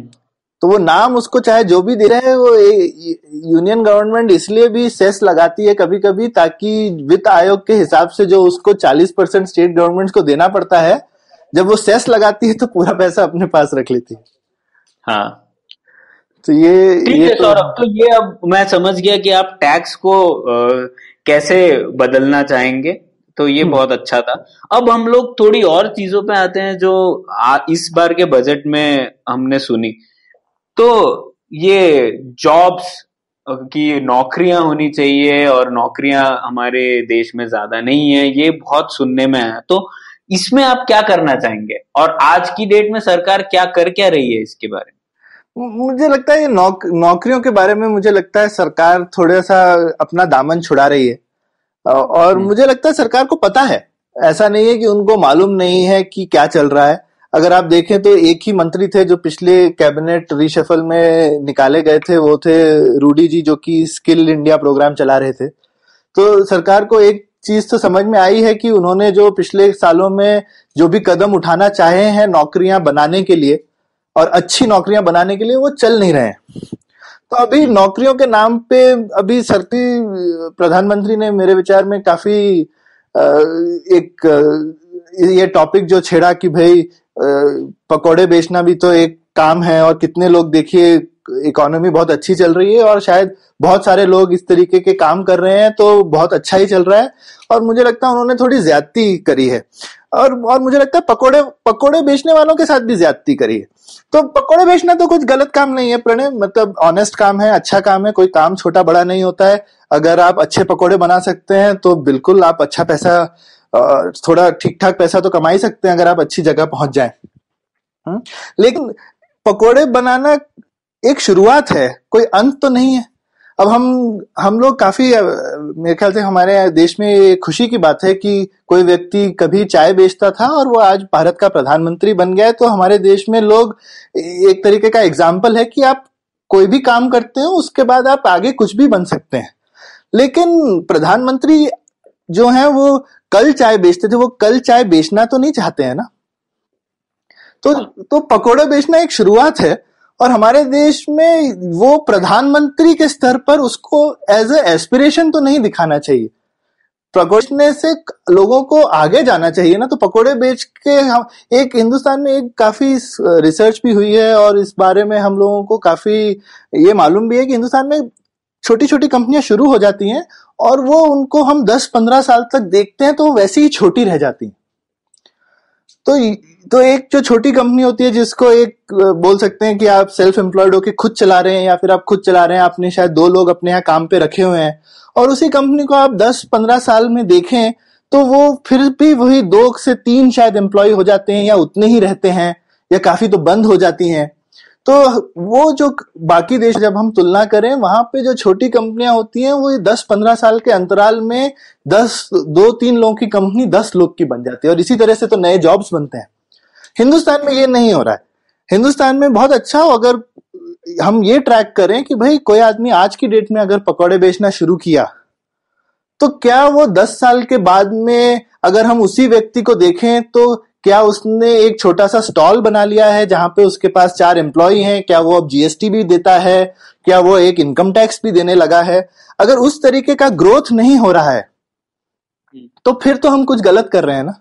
तो वो नाम उसको चाहे जो भी दे रहे हैं वो यूनियन गवर्नमेंट इसलिए भी सेस लगाती है कभी कभी ताकि वित्त आयोग के हिसाब से जो उसको 40 परसेंट स्टेट गवर्नमेंट को देना पड़ता है जब वो सेस लगाती है तो पूरा पैसा अपने पास रख लेती है। हाँ। तो ये ठीक है तो सौरभ। तो ये अब मैं समझ गया कि आप टैक्स को आ, कैसे बदलना चाहेंगे। तो ये हम्म। बहुत अच्छा था। अब हम लोग थोड़ी और चीज़ों पे आते हैं जो आ, इस बार के बजट में हमने सुनी। तो ये जॉब्स की नौकरियाँ होनी चाहिए और नौकरियाँ हमारे देश में ज़्यादा नहीं है ये बहुत सुनने में है तो इसमें आप क्या करना चाहेंगे? और आज की डेट में सरकार क्या कर क्या रही है इसके बारे में? मुझे लगता है ये नौक, नौकरियों के बारे में मुझे लगता है सरकार थोड़ा सा अपना दामन छुड़ा रही है। और हम्म। मुझे लगता है सरकार को पता है। ऐसा नहीं है कि उनको मालूम नहीं है कि क्या चल रहा है। अगर आप देखें तो एक ही मंत्री थे जो पिछले कैबिनेट रिशफल में निकाले गए थे वो थे रूडी जी जो कि स्किल इंडिया प्रोग्राम चला रहे थे। तो सरकार को एक चीज़ तो समझ में आई है कि उन्होंने जो पिछले सालों में जो भी कदम उठाना चाहे हैं नौकरियाँ बनाने के लिए और अच्छी नौकरियाँ बनाने के लिए वो चल नहीं रहे तो अभी नौकरियों के नाम पे अभी सरती, प्रधानमंत्री ने मेरे विचार में काफ़ी एक ये टॉपिक जो छेड़ा कि भाई पकोड़े बेचना भी तो एक काम है और कितने लोग देखिए इकोनॉमी बहुत अच्छी चल रही है और शायद बहुत सारे लोग इस तरीके के काम कर रहे हैं तो बहुत अच्छा ही चल रहा है। और मुझे लगता है उन्होंने थोड़ी ज्यादती करी है। और और मुझे लगता है पकोड़े पकोड़े बेचने वालों के साथ भी ज्यादती करी है। तो पकोड़े बेचना तो कुछ गलत काम नहीं है, प्रणय। मतलब ऑनेस्ट काम है अच्छा काम है, कोई काम छोटा बड़ा नहीं होता है। अगर आप अच्छे पकोड़े बना सकते हैं तो बिल्कुल आप अच्छा पैसा थोड़ा ठीक ठाक पैसा तो कमा ही सकते हैं, अगर आप अच्छी जगह पहुँच जाए। हम्म? लेकिन पकोड़े बनाना एक शुरुआत है, कोई अंत तो नहीं है। अब हम हम लोग काफ़ी मेरे ख्याल से हमारे देश में खुशी की बात है कि कोई व्यक्ति कभी चाय बेचता था और वो आज भारत का प्रधानमंत्री बन गया है। तो हमारे देश में लोग एक तरीके का एग्ज़ाम्पल है कि आप कोई भी काम करते हो उसके बाद आप आगे कुछ भी बन सकते हैं। लेकिन प्रधानमंत्री जो है वो कल चाय बेचते थे वो कल चाय बेचना तो नहीं चाहते हैं ना? तो तो पकोड़े बेचना एक शुरुआत है और हमारे देश में वो प्रधानमंत्री के स्तर पर उसको एज ए एस्पिरेशन तो नहीं दिखाना चाहिए। प्रकोष्ठने से लोगों को आगे जाना चाहिए ना तो पकोड़े बेच के हम, एक हिंदुस्तान में एक काफ़ी रिसर्च भी हुई है और इस बारे में हम लोगों को काफ़ी ये मालूम भी है कि हिंदुस्तान में छोटी छोटी कंपनियाँ शुरू हो जाती हैं और वो उनको हम 10-15 साल तक देखते हैं तो वैसे ही छोटी रह जाती हैं। तो तो एक जो छोटी कंपनी होती है, जिसको एक, बोल सकते हैं कि आप सेल्फ एम्प्लॉयड होकर खुद चला रहे हैं, या फिर आप खुद चला रहे हैं, आपने शायद दो लोग अपने यहाँ काम पे रखे हुए हैं, और उसी कंपनी को आप 10-15 साल में देखें तो वो फिर भी वही दो से तीन शायद एम्प्लॉय हो जाते हैं, या उतने ही रहते हैं, या काफ़ी तो बंद हो जाती हैं। तो वो जो बाकी देश जब हम तुलना करें, वहाँ पे जो छोटी कंपनियाँ होती हैं, वो दस पंद्रह साल के अंतराल में दस दो तीन लोगों की कंपनी दस लोग की बन जाती है। और इसी तरह से तो नए जॉब्स बनते हैं। हिंदुस्तान में ये नहीं हो रहा है। हिंदुस्तान में बहुत अच्छा हो अगर हम ये ट्रैक करें कि भाई, कोई आदमी आज की डेट में अगर पकौड़े बेचना शुरू किया तो क्या वो दस साल के बाद में अगर हम उसी व्यक्ति को देखें तो क्या उसने एक छोटा सा स्टॉल बना लिया है जहाँ पे उसके पास चार एम्प्लॉय हैं? क्या वो अब जीएसटी भी देता है? क्या वो एक इनकम टैक्स भी देने लगा है? अगर उस तरीके का ग्रोथ नहीं हो रहा है तो फिर तो हम कुछ गलत कर रहे हैं ना?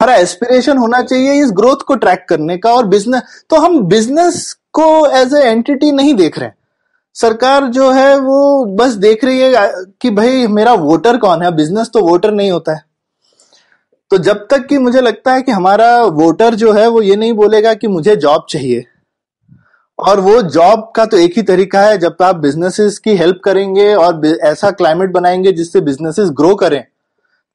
हमारा एस्पिरेशन होना चाहिए इस ग्रोथ को ट्रैक करने का और बिज़नेस तो हम बिज़नेस को एज ए एंटिटी नहीं देख रहे हैं। सरकार जो है वो बस देख रही है कि भाई मेरा वोटर कौन है? बिज़नेस तो वोटर नहीं होता है। तो जब तक कि मुझे लगता है कि हमारा वोटर जो है वो ये नहीं बोलेगा कि मुझे जॉब चाहिए। और वो जॉब का तो एक ही तरीका है, जब आप बिजनेसेस की हेल्प करेंगे और ऐसा क्लाइमेट बनाएँगे जिससे बिजनेसेस ग्रो करें,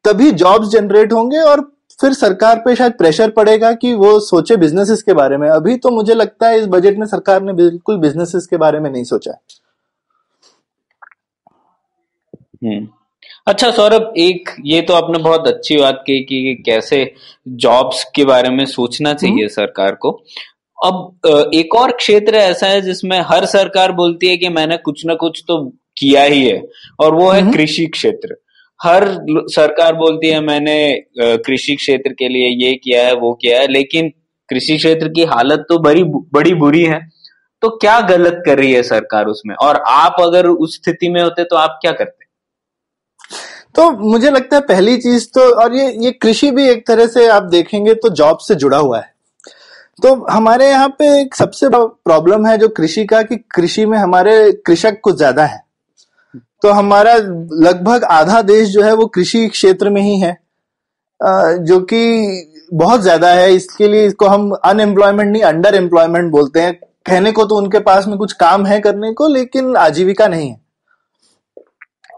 तभी जॉब्स जनरेट होंगे और फिर सरकार पे शायद प्रेशर पड़ेगा कि वो सोचे बिजनेसेस के बारे में। अभी तो मुझे लगता है इस बजट में सरकार ने बिल्कुल बिजनेसेस के बारे में नहीं सोचा हम्म। अच्छा सौरभ एक ये तो आपने बहुत अच्छी बात की कि कैसे जॉब्स के बारे में सोचना चाहिए हम्म। सरकार को। अब एक और क्षेत्र ऐसा है जिसमें हर सरकार बोलती है कि मैंने कुछ ना कुछ तो किया ही है और वो है हम्म। कृषि क्षेत्र। हर सरकार बोलती है मैंने कृषि क्षेत्र के लिए ये किया है वो किया है लेकिन कृषि क्षेत्र की हालत तो बड़ी बड़ी बुरी है। तो क्या गलत कर रही है सरकार उसमें? और आप अगर उस स्थिति में होते तो आप क्या करते? तो मुझे लगता है पहली चीज़ तो और ये ये कृषि भी एक तरह से आप देखेंगे तो जॉब से जुड़ा हुआ है। तो हमारे यहाँ पे एक सबसे प्रॉब्लम है जो कृषि का कि कृषि में हमारे कृषक कुछ ज़्यादा है। तो हमारा लगभग आधा देश जो है वो कृषि क्षेत्र में ही है जो कि बहुत ज़्यादा है। इसके लिए इसको हम अनएम्प्लॉयमेंट नहीं अंडर एम्प्लॉयमेंट बोलते हैं। कहने को तो उनके पास में कुछ काम है करने को, लेकिन आजीविका नहीं है।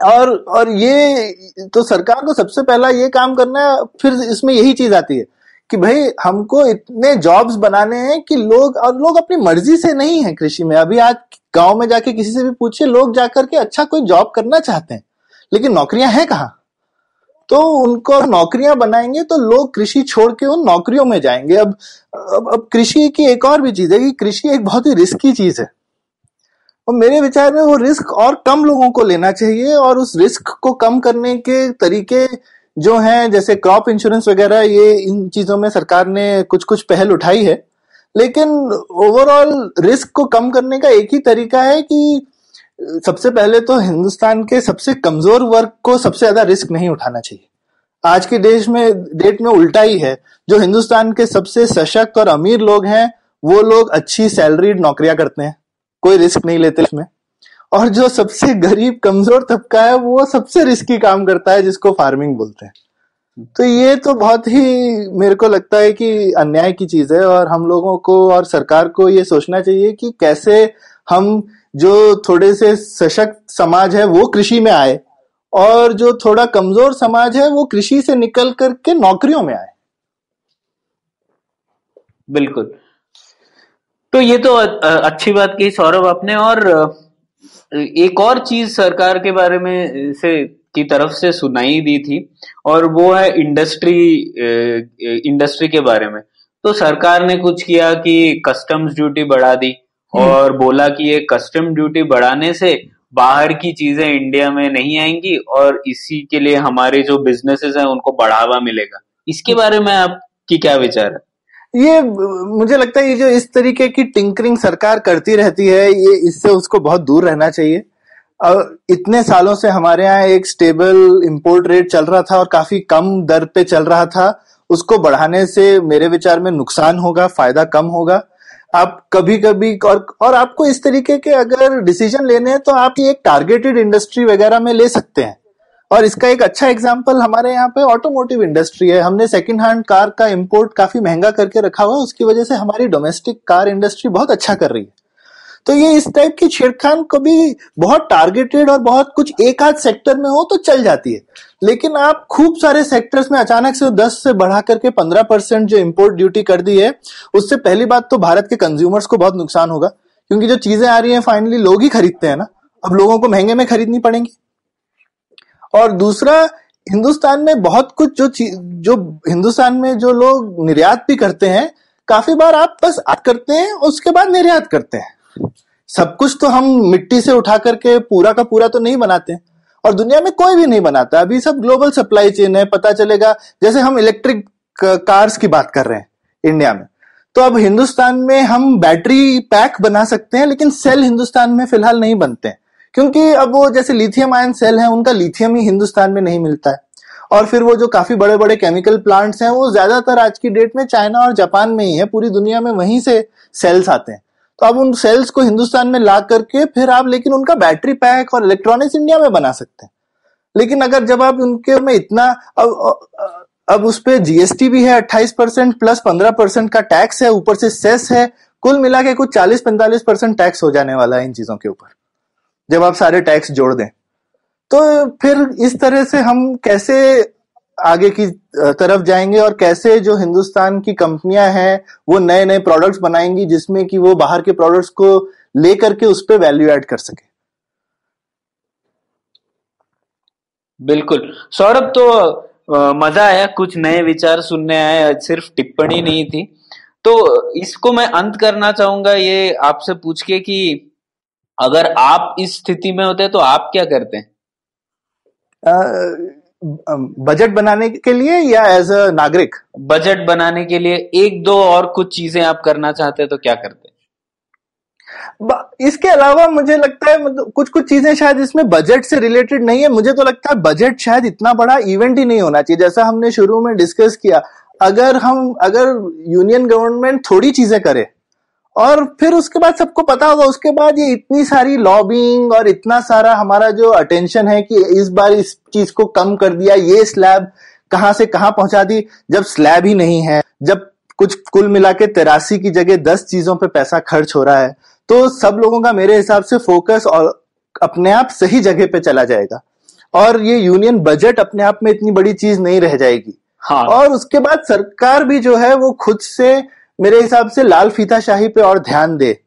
और और ये तो सरकार को सबसे पहला ये काम करना है फिर इसमें यही चीज़ आती है कि भाई हमको इतने जॉब्स बनाने हैं कि लोग और लोग अपनी मर्ज़ी से नहीं है कृषि में। अभी आज गाँव में जाके किसी से भी पूछिए लोग जाकर के अच्छा कोई जॉब करना चाहते हैं लेकिन नौकरियाँ हैं कहाँ? तो उनको नौकरियाँ बनाएँगे तो लोग कृषि छोड़ के उन नौकरियों में जाएँगे। अब अब, अब कृषि की एक और भी चीज़ है कि कृषि एक बहुत ही रिस्की चीज़ है। और मेरे विचार में वो रिस्क और कम लोगों को लेना चाहिए और उस रिस्क को कम करने के तरीके जो हैं, जैसे क्रॉप इंश्योरेंस वगैरह, ये इन चीज़ों में सरकार ने कुछ कुछ पहल उठाई है। लेकिन ओवरऑल रिस्क को कम करने का एक ही तरीका है कि सबसे पहले तो हिंदुस्तान के सबसे कमज़ोर वर्ग को सबसे ज़्यादा रिस्क नहीं उठाना चाहिए। आज के देश में, डेट में उल्टा ही है। जो हिंदुस्तान के सबसे सशक्त और अमीर लोग हैं, वो लोग अच्छी सैलरीड नौकरियाँ करते हैं। कोई रिस्क नहीं लेते इसमें। और जो सबसे गरीब, कमज़ोर तबका है, वो सबसे रिस्की काम करता है, जिसको फ़ार्मिंग बोलते हैं। तो ये तो बहुत ही मेरे को लगता है कि अन्याय की चीज़ है, और हम लोगों को और सरकार को ये सोचना चाहिए कि कैसे हम जो थोड़े से सशक्त समाज है, वो कृषि में आए, और जो थोड़ा कमज़ोर समाज है, वो कृषि से निकल करके नौकरियों में आए। बिल्कुल। तो ये तो अच्छी बात की सौरभ आपने और एक और चीज़ सरकार के बारे में से की तरफ़ से सुनाई दी थी और वो है इंडस्ट्री इंडस्ट्री के बारे में। तो सरकार ने कुछ किया कि कस्टम्स ड्यूटी बढ़ा दी हम्म। और बोला कि ये कस्टम ड्यूटी बढ़ाने से बाहर की चीज़ें इंडिया में नहीं आएँगी और इसी के लिए हमारे जो बिजनेसेस हैं उनको बढ़ावा मिलेगा। इसके बारे में आपकी क्या विचार है? ये, मुझे लगता है ये जो इस तरीके की टिंकरिंग सरकार करती रहती है, ये इससे उसको बहुत दूर रहना चाहिए। और इतने सालों से हमारे यहाँ एक स्टेबल इंपोर्ट रेट चल रहा था और काफ़ी कम दर पे चल रहा था, उसको बढ़ाने से मेरे विचार में नुकसान होगा, फ़ायदा कम होगा। आप कभी कभी और और आपको इस तरीके के अगर डिसीज़न लेने हैं तो आप ये एक टारगेटेड इंडस्ट्री वगैरह में ले सकते हैं। और इसका एक अच्छा एग्ज़ाम्पल हमारे यहाँ पे ऑटोमोटिव इंडस्ट्री है। हमने सेकेंड हैंड कार का इम्पोर्ट काफ़ी महँगा करके रखा हुआ है। उसकी वजह से हमारी डोमेस्टिक कार इंडस्ट्री बहुत अच्छा कर रही है। तो ये इस टाइप की छेड़खान कभी बहुत टारगेटेड और बहुत कुछ एक आध सेक्टर में हो तो चल जाती है। लेकिन आप खूब सारे सेक्टर्स में अचानक से 10 से बढ़ा करके 15 परसेंट जो इंपोर्ट ड्यूटी कर दी है, उससे पहली बात तो भारत के कंज्यूमर्स को बहुत नुकसान होगा। क्योंकि जो चीज़ें आ रही हैं फाइनली लोग ही खरीदते हैं ना। अब लोगों को महँगे में खरीदनी पड़ेंगी। और दूसरा, हिंदुस्तान में बहुत कुछ जो जो हिंदुस्तान में जो लोग निर्यात भी करते हैं, काफ़ी बार आप बस आत करते हैं, उसके बाद निर्यात करते हैं। सब कुछ तो हम मिट्टी से उठा करके पूरा का पूरा तो नहीं बनाते। और दुनिया में कोई भी नहीं बनाता। अभी सब ग्लोबल सप्लाई चेन है, पता चलेगा। जैसे हम इलेक्ट्रिक कार्स की बात कर रहे हैं इंडिया में। तो अब हिंदुस्तान में हम बैटरी पैक बना सकते हैं, लेकिन सेल हिंदुस्तान में फ़िलहाल नहीं बनते। हैं क्योंकि अब वो जैसे लिथियम आयन सेल है, उनका लिथियम ही हिंदुस्तान में नहीं मिलता है। और फिर वो जो काफ़ी बड़े बड़े केमिकल प्लांट्स हैं, वो ज़्यादातर आज की डेट में चाइना और जापान में ही है, पूरी दुनिया में वहीं से सेल्स आते हैं। तो अब उन सेल्स को हिंदुस्तान में ला करके फिर आप, लेकिन उनका बैटरी पैक और इलेक्ट्रॉनिक्स इंडिया में बना सकते हैं। लेकिन अगर जब आप उनके में इतना, अब अब उस पर जीएसटी भी है, अट्ठाईस परसेंट प्लस पंद्रह परसेंट का टैक्स है, ऊपर से सेस है, कुल मिला के कुछ चालीस पैंतालीस परसेंट टैक्स हो जाने वाला है इन चीज़ों के ऊपर। जब आप सारे टैक्स जोड़ दें। तो फिर इस तरह से हम कैसे आगे की तरफ़ जाएँगे और कैसे जो हिंदुस्तान की कंपनियाँ हैं, वो नए नए प्रोडक्ट्स बनाएँगी जिसमें कि वो बाहर के प्रोडक्ट्स को लेकर के उस पर वैल्यू ऐड कर सके। बिल्कुल। सौरभ तो मज़ा आया, कुछ नए विचार सुनने आए, सिर्फ़ टिप्पणी नहीं थी। तो इसको मैं अंत करना चाहूँगा, ये आपसे पूछ के कि अगर आप इस स्थिति में होते तो आप क्या करते? हैं बजट बनाने के लिए या एज अ नागरिक? बजट बनाने के लिए एक दो और कुछ चीज़ें आप करना चाहते हैं तो क्या करते? इसके अलावा मुझे लगता है मतलब कुछ कुछ चीज़ें शायद इसमें बजट से रिलेटेड नहीं है। मुझे तो लगता है बजट शायद इतना बड़ा इवेंट ही नहीं होना चाहिए। जैसा हमने शुरू में डिस्कस किया अगर हम अगर यूनियन गवर्नमेंट थोड़ी चीज़ें करे और फिर उसके बाद सबको पता होगा उसके बाद ये इतनी सारी लॉबिंग और इतना सारा हमारा जो अटेंशन है कि इस बार इस चीज़ को कम कर दिया ये स्लैब कहाँ से कहाँ पहुँचा दी? जब स्लैब ही नहीं है जब कुछ कुल मिला के तिरासी की जगह दस चीज़ों पे पैसा खर्च हो रहा है तो सब लोगों का मेरे हिसाब से फोकस और अपने आप सही जगह पे चला जाएगा। और ये यूनियन बजट अपने आप में इतनी बड़ी चीज़ नहीं रह जाएगी। हाँ। और उसके बाद सरकार भी जो है वो खुद से मेरे हिसाब से लाल फीताशाही पे और ध्यान दे।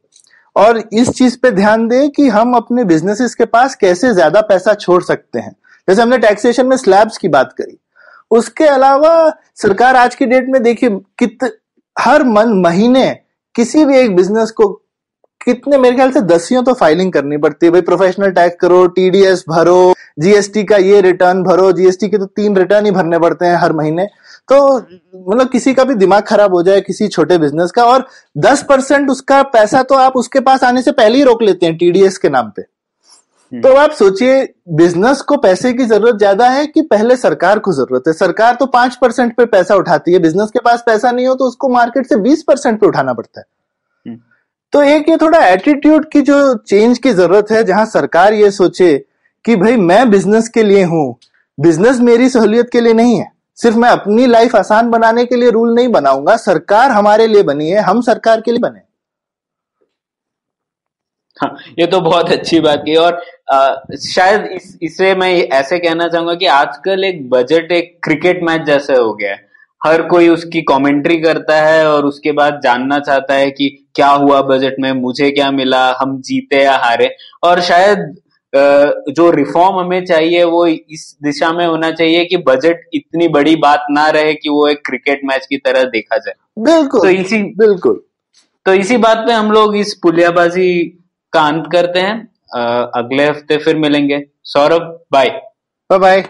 और इस चीज़ पे ध्यान दे कि हम अपने बिजनेसेस के पास कैसे ज़्यादा पैसा छोड़ सकते हैं। जैसे हमने टैक्सेशन में स्लैब्स की बात करी। उसके अलावा सरकार आज की डेट में देखिए, कित, हर मन, महीने किसी भी एक बिज़नेस को कितने, मेरे ख्याल से दसियों तो फाइलिंग करनी पड़ती है। भाई प्रोफेशनल टैक्स करो टीडीएस भरो जीएसटी का ये रिटर्न भरो जीएसटी के तो तीन रिटर्न ही भरने पड़ते हैं हर महीने। तो मतलब किसी का भी दिमाग खराब हो जाए किसी छोटे बिज़नेस का और दस परसेंट उसका पैसा तो आप उसके पास आने से पहले ही रोक लेते हैं टीडीएस के नाम पे हम्म। तो आप सोचिए बिज़नेस को पैसे की ज़रूरत ज़्यादा है कि पहले सरकार को ज़रूरत है सरकार तो पाँच परसेंट पे पैसा उठाती है बिज़नेस के पास पैसा नहीं हो तो उसको मार्केट से बीस परसेंट पे उठाना पड़ता है हम्म। तो एक ये थोड़ा एटीट्यूड की जो चेंज की ज़रूरत है जहाँ सरकार ये सोचे कि भाई मैं बिज़नेस के लिए हूँ बिज़नेस मेरी सहूलियत के लिए नहीं है सिर्फ़ मैं अपनी लाइफ आसान बनाने के लिए रूल नहीं बनाऊँगा सरकार हमारे लिए बनी है हम सरकार के लिए बने। हाँ ये तो बहुत अच्छी बात की और आ, शायद इस इसे मैं ऐसे कहना चाहूँगा कि आजकल एक बजट एक क्रिकेट मैच जैसे हो गया है। हर कोई उसकी कमेंट्री करता है और उसके बाद जानना चाहता है कि क्या हुआ बजट में मुझे क्या मिला हम जीते या हारे। और शायद जो रिफॉर्म हमें चाहिए वो इस दिशा में होना चाहिए कि बजट इतनी बड़ी बात ना रहे कि वो एक क्रिकेट मैच की तरह देखा जाए। बिल्कुल तो इसी बिल्कुल। तो इसी बात पे हम लोग इस पुलियाबाजी का अंत करते हैं। अगले हफ़्ते फिर मिलेंगे। सौरभ बाय बाय बाय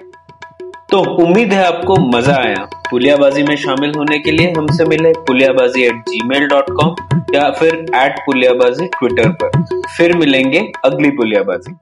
तो उम्मीद है आपको मज़ा आया। पुलियाबाजी में शामिल होने के लिए हमसे मिले Puliyabaazi at gmail dot com या फिर एट पुलियाबाजी ट्विटर पर। फिर मिलेंगे अगली पुलियाबाजी।